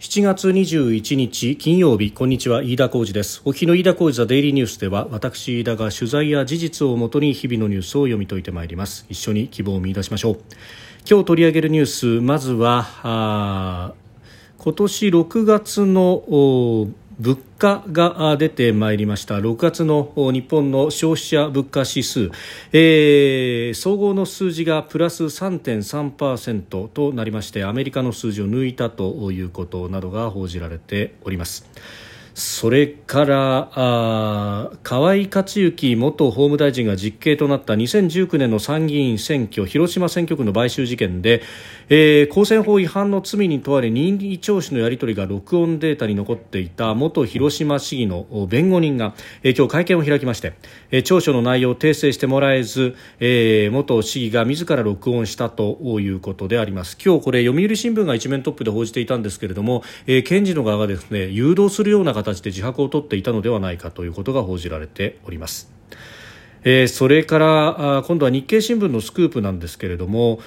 7月21日金曜日こんにちは飯田浩二です。お日の飯田浩二ザデイリーニュースでは私飯田が取材や事実をもとに日々のニュースを読み解いてまいります。一緒に希望を見出しましょう。今日取り上げるニュースまずは今年6月の物価が出てまいりました6月の日本の消費者物価指数、えー、総合の数字がプラス3.3%となりましてアメリカの数字を抜いたということなどが報じられております。それからあ河井克行元法務大臣が実刑となった2019年の参議院選挙広島選挙区の買収事件で、えー、公選法違反の罪に問われ任意聴取のやり取りが録音データに残っていた元広島市議の弁護人が、えー、今日会見を開きまして、えー、調書の内容を訂正してもらえず、えー、元市議が自ら録音したということであります。今日これ読売新聞が一面トップで報じていたんですけれども、えー、検事の側がですね誘導するような形形で自白を取っていたのではないかということが報じられております。えー、それから今度は日経新聞のスクープなんですけれども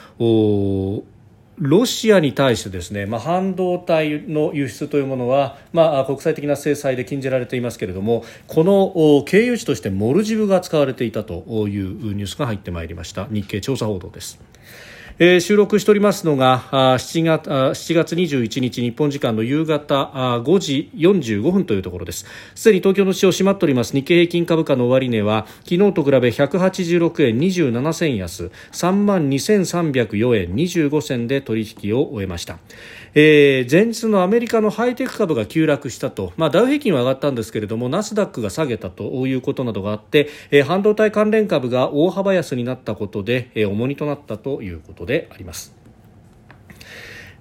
ロシアに対してですね、まあ、半導体の輸出というものは、まあ、国際的な制裁で禁じられていますけれどもこの経由地としてモルジブが使われていたというニュースが入ってまいりました日経調査報道です。えー、収録しておりますのが7月 ,7 月21日日本時間の夕方5時45分というところです。すでに東京の市場閉まっております日経平均株価の終値は昨日と比べ186円27銭安3万2304円25銭で取引を終えました。えー、前日のアメリカのハイテク株が急落したと、まあ、ダウ平均は上がったんですけれどもナスダックが下げたということなどがあって、えー、半導体関連株が大幅安になったことで、えー、重荷となったということであります。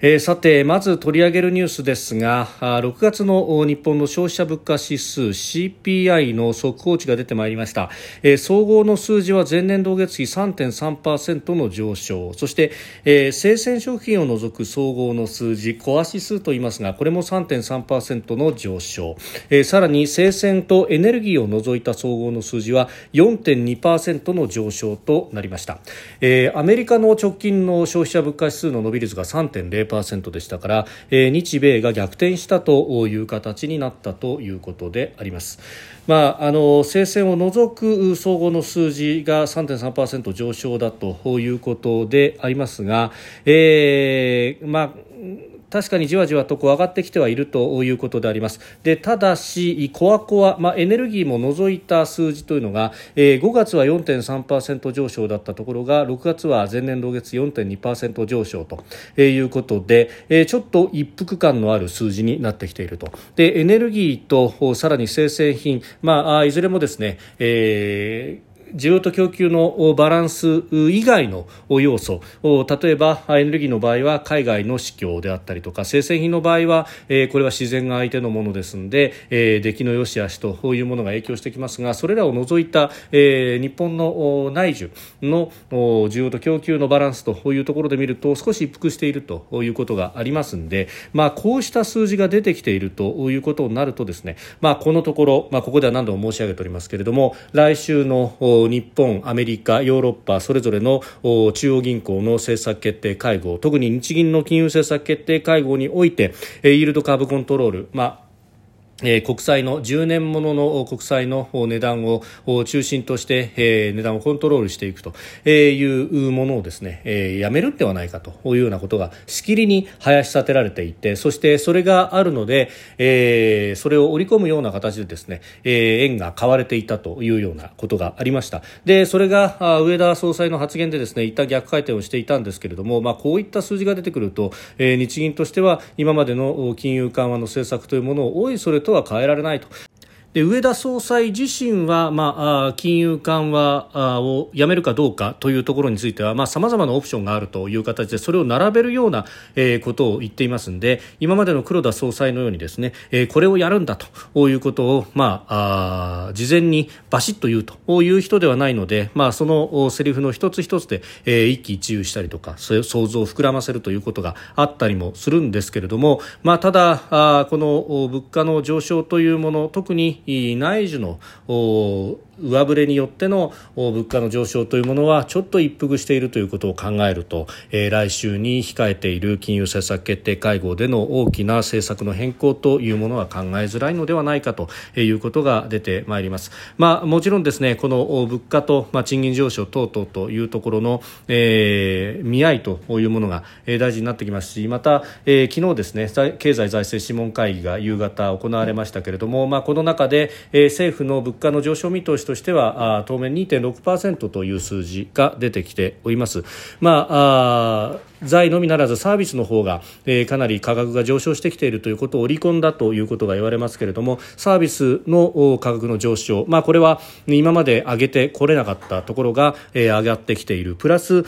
えー、さてまず取り上げるニュースですが6月の日本の消費者物価指数 CPI の速報値が出てまいりました、えー、総合の数字は前年同月比3.3%の上昇。そして、えー、生鮮食品を除く総合の数字コア指数と言いますがこれも3.3%の上昇、えー、さらに生鮮とエネルギーを除いた総合の数字は4.2%の上昇となりました、えー、アメリカの直近の消費者物価指数の伸び率が3.0% 0.0%でしたから、えー、日米が逆転したという形になったということであります。まあ、あの生鮮を除く総合の数字が3.3%上昇だということでありますが、えーまあ確かにじわじわとこう上がってきてはいるということであります。でただし、コアコア、まあ、エネルギーも除いた数字というのが、えー、5月は4.3%上昇だったところが6月は前年同月4.2%上昇ということで、えー、ちょっと一服感のある数字になってきていると。でエネルギーとさらに生鮮品、まあ、いずれもですね、えー需要と供給のバランス以外の要素例えばエネルギーの場合は海外の市況であったりとか生鮮品の場合は、えこれは自然が相手のものですので、え出来の良し悪しというものが影響してきますがそれらを除いた、え日本の内需の需要と供給のバランスというところで見ると少し一服しているということがありますので、まあ、こうした数字が出てきているということになるとですね、まあ、このところ、まあ、ここでは何度も申し上げておりますけれども来週の日本、アメリカ、ヨーロッパそれぞれの中央銀行の政策決定会合特に日銀の金融政策決定会合においてイールドカーブコントロール、まあえー、国債の10年ものの国債の値段を中心として、えー、値段をコントロールしていくというものをですね、えー、やめるんではないかというようなことがしきりに林立てられていてそしてそれがあるので、えー、それを織り込むような形でですね、えー、円が買われていたというようなことがありました。でそれが上田総裁の発言でですね一旦逆回転をしていたんですけれども、まあ、こういった数字が出てくると、えー、日銀としては今までの金融緩和の政策というものをおいそれとは変えられないと。で上田総裁自身は、まあ、金融緩和をやめるかどうかというところについてはさまざ、まなオプションがあるという形でそれを並べるような、えー、ことを言っていますので今までの黒田総裁のようにですね、えー、これをやるんだということを、まあ、あ事前にバシッと言うという人ではないので、まあ、そのセリフの一つ一つで、えー、一喜一憂したりとか想像を膨らませるということがあったりもするんですけれども、まあ、ただあこの物価の上昇というもの特にに内需の上振れによっての物価の上昇というものはちょっと一服しているということを考えると、えー、来週に控えている金融政策決定会合での大きな政策の変更というものは考えづらいのではないかということが出てまいります。まあ、もちろんですねこの物価と、まあ、賃金上昇等々というところの、えー、見合いというものが、え、大事になってきますしまた、えー、昨日ですね経済財政諮問会議が夕方行われましたけれども、まあ、この中で、えー、政府の物価の上昇見通しとしては当面2.6%という数字が出てきております。まああ財のみならずサービスの方が、えー、かなり価格が上昇してきているということを織り込んだということが言われますけれどもサービスの価格の上昇、まあ、これは今まで上げてこれなかったところが、えー、上がってきているプラス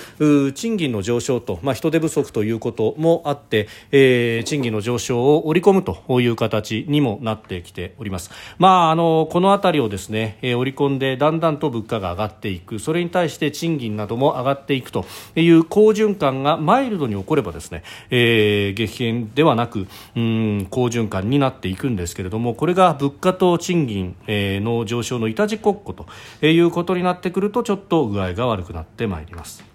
賃金の上昇と、まあ、人手不足ということもあって、えー、賃金の上昇を織り込むという形にもなってきております。まあ、あのこの辺りをですね、えー、織り込んでだんだんと物価が上がっていくそれに対して賃金なども上がっていくという好循環がマイルドに起こればですね、えー、激変ではなくうん好循環になっていくんですけれどもこれが物価と賃金、の上昇のいたち国庫ということになってくるとちょっと具合が悪くなってまいります。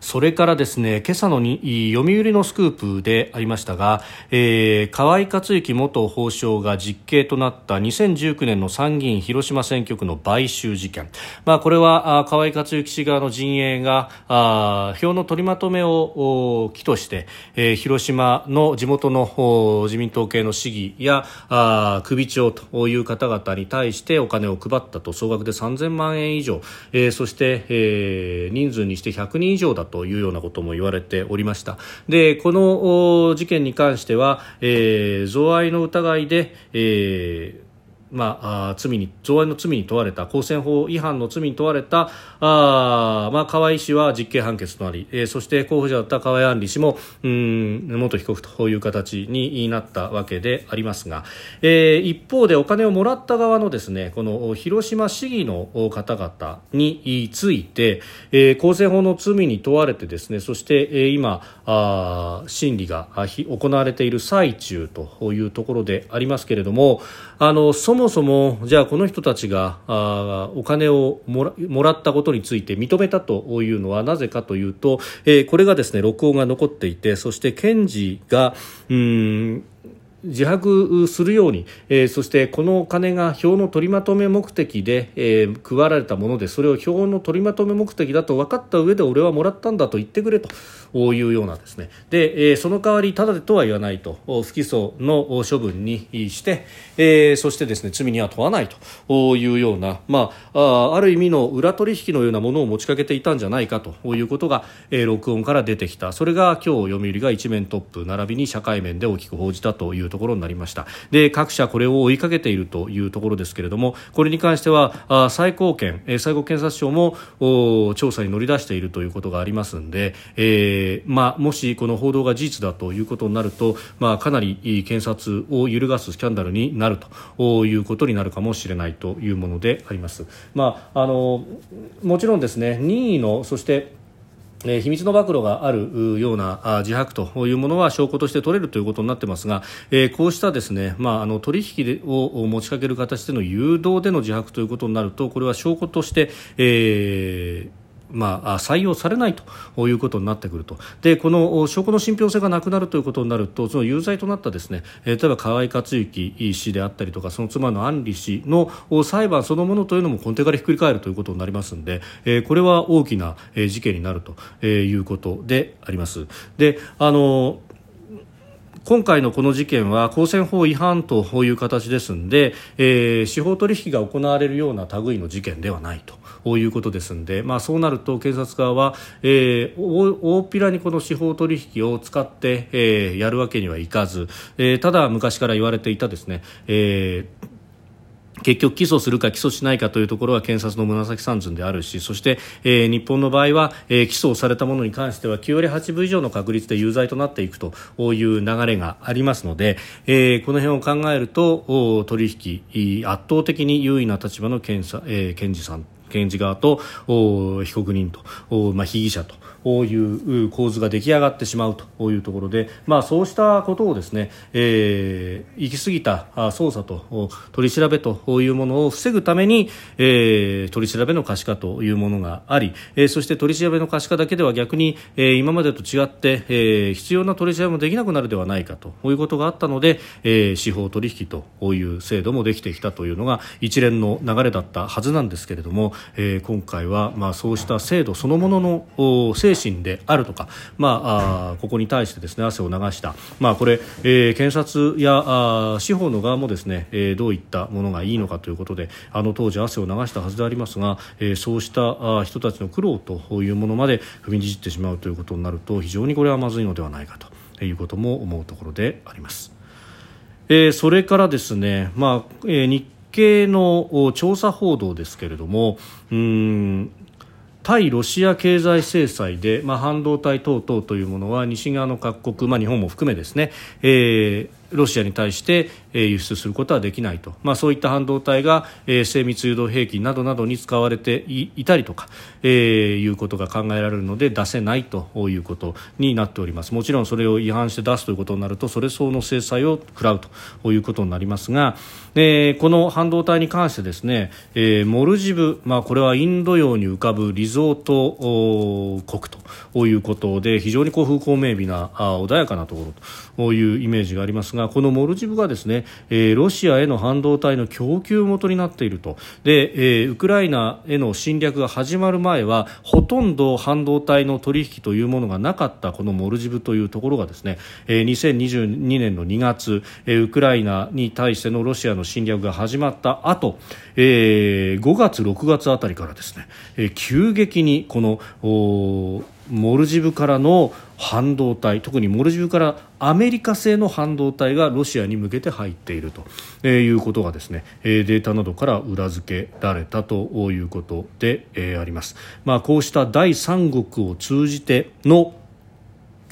それからですね今朝のに読売のスクープでありましたが、えー、河井克行元法相が実刑となった2019年の参議院広島選挙区の買収事件、まあ、これは河井克行氏側の陣営があ票の取りまとめを起として、えー、広島の地元の自民党系の市議やあ首長という方々に対してお金を配ったと。総額で3000万円以上、えー、そして、えー、人数にして100人以上だと。というようなことも言われておりました。でこの事件に関しては、えー、贈賄の疑いで、えーまあ、罪に贈賄の罪に問われた公選法違反の罪に問われたあ、まあ、河合氏は実刑判決となり、えー、そして候補者だった河合案里氏もうん元被告という形になったわけでありますが、えー、一方でお金をもらった側のですねこの広島市議の方々について、えー、公選法の罪に問われてですねそして、えー、今あ審理が行われている最中というところでありますけれどもあのそもそもじゃあこの人たちがあお金をもらもらったことについて認めたというのはなぜかというと、えー、これがですね録音が残っていてそして検事がうん自白するように、えー、そしてこのお金が票の取りまとめ目的で、えー、配られたものでそれを票の取りまとめ目的だと分かった上で俺はもらったんだと言ってくれというようなですね。で、えー、その代わりただでとは言わないと不起訴の処分にして、えー、そしてですね罪には問わないというような、まあ、ある意味の裏取引のようなものを持ちかけていたんじゃないかということが、えー、録音から出てきた。それが今日読売が一面トップ並びに社会面で大きく報じたというとところになりましたで各社これを追いかけているというところですけれどもこれに関しては最高検、最高検察庁も調査に乗り出しているということがありますので、えーまあ、もしこの報道が事実だということになると、まあ、かなり検察を揺るがすスキャンダルになるということになるかもしれないというものであります。まあ、あのもちろんですね任意のそしてえ秘密の暴露があるような自白というものは証拠として取れるということになっていますが、えこうしたですね、まあ、あの取引を持ちかける形での誘導での自白ということになるとこれは証拠として、えーまあ、採用されないということになってくるとでこの証拠の信憑性がなくなるということになるとその有罪となったですね例えば河井克行氏であったりとかその妻の安里氏の裁判そのものというのも根底からひっくり返るということになりますのでこれは大きな事件になるということであります。であの今回のこの事件は公選法違反という形ですので、えー、司法取引が行われるような類の事件ではないということですので、まあ、そうなると検察側は、えー、大っぴらにこの司法取引を使って、えー、やるわけにはいかず、えー、ただ昔から言われていたですね、えー結局起訴するか起訴しないかというところは検察の紫三寸であるしそして、えー、日本の場合は、えー、起訴されたものに関しては9割8分以上の確率で有罪となっていくという流れがありますので、えー、この辺を考えると取引圧倒的に優位な立場の検査、えー、検事さん検事側と被告人と、まあ、被疑者と。いう構図が出来上がってしまうというところで、まあ、そうしたことをですね、えー、行き過ぎた捜査と取り調べというものを防ぐために、えー、取り調べの可視化というものがあり、えー、そして取り調べの可視化だけでは逆に、えー、今までと違って、えー、必要な取り調べもできなくなるではないかということがあったので、えー、司法取引という制度もできてきたというのが一連の流れだったはずなんですけれども、えー、今回は、まあ、そうした制度そのものの精神であるとか、まあ、あここに対してですね汗を流した、まあ、これ、えー、検察やあ司法の側もですね、えー、どういったものがいいのかということであの当時汗を流したはずでありますが、えー、そうしたあ人たちの苦労というものまで踏みにじってしまうということになると非常にこれはまずいのではないかということも思うところであります。えー、それからですね、まあえー、日経の調査報道ですけれどもうん対ロシア経済制裁で、まあ、半導体等々というものは西側の各国、まあ、日本も含めですね、えー、ロシアに対して輸出することはできないと、まあ、そういった半導体が精密誘導兵器などなどに使われていたりとか、えー、いうことが考えられるので出せないということになっております。もちろんそれを違反して出すということになるとそれ相応の制裁を食らうということになりますが、えー、この半導体に関してですね、えー、モルジブ、まあ、これはインド洋に浮かぶリゾート国とということで非常にこう風光明媚な穏やかなところというイメージがありますがこのモルジブがですね、えー、ロシアへの半導体の供給元になっていると。で、えー、ウクライナへの侵略が始まる前はほとんど半導体の取引というものがなかったこのモルジブというところがですね、えー、2022年の2月、えー、ウクライナに対してのロシアの侵略が始まった後、えー、5月、6月あたりからですね、えー、急激にこのモルジブからの半導体特にモルジブからアメリカ製の半導体がロシアに向けて入っていると、いうことがですね、データなどから裏付けられたということで、あります、まあ、こうした第三国を通じての、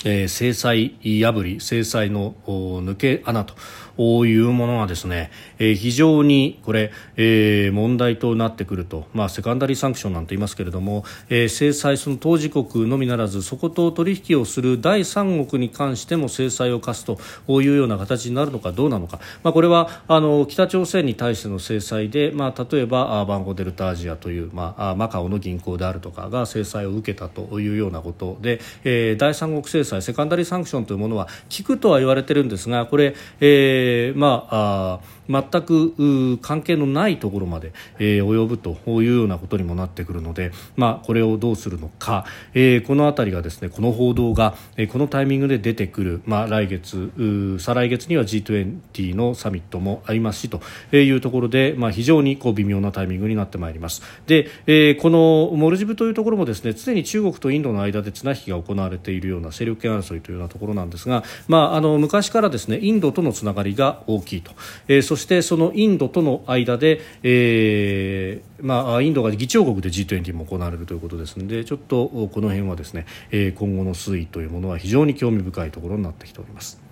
制裁破り制裁の抜け穴というものはですね、えー、非常にこれ、えー、問題となってくると、まあ、セカンダリーサンクションなんて言いますけれども、えー、制裁その当事国のみならずそこと取引をする第三国に関しても制裁を科すというような形になるのかどうなのか、まあ、これはあの北朝鮮に対しての制裁で、まあ、例えばバンコデルタアジアという、まあ、マカオの銀行であるとかが制裁を受けたというようなことで、えー、第三国制裁セカンダリーサンクションというものは効くとは言われているんですがこれ、えーまあ、あ全く関係のないところまで、えー、及ぶというようなことにもなってくるので、まあ、これをどうするのか、えー、この辺りがですねこの報道が、えー、このタイミングで出てくる、まあ、来月再来月には G20 のサミットもありますしというところで、まあ、非常にこう微妙なタイミングになってまいります。で、えー、このモルジブというところもですね常に中国とインドの間で綱引きが行われているような勢力圏争いというようなところなんですが、まあ、あの昔からですねインドとのつながりが大きいと、えー、そしてそのインドとの間で、えーまあ、インドが議長国で G20 も行われるということですのでちょっとこの辺はですね、えー、今後の推移というものは非常に興味深いところになってきております。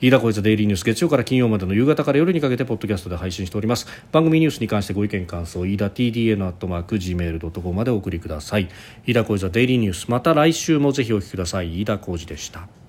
飯田小泉デイリーニュース月曜から金曜までの夕方から夜にかけてポッドキャストで配信しております。番組ニュースに関してご意見感想飯田 TDN アットマーク Gmail.com までお送りください。飯田小泉デイリーニュースまた来週もぜひお聞きください。飯田小泉でした。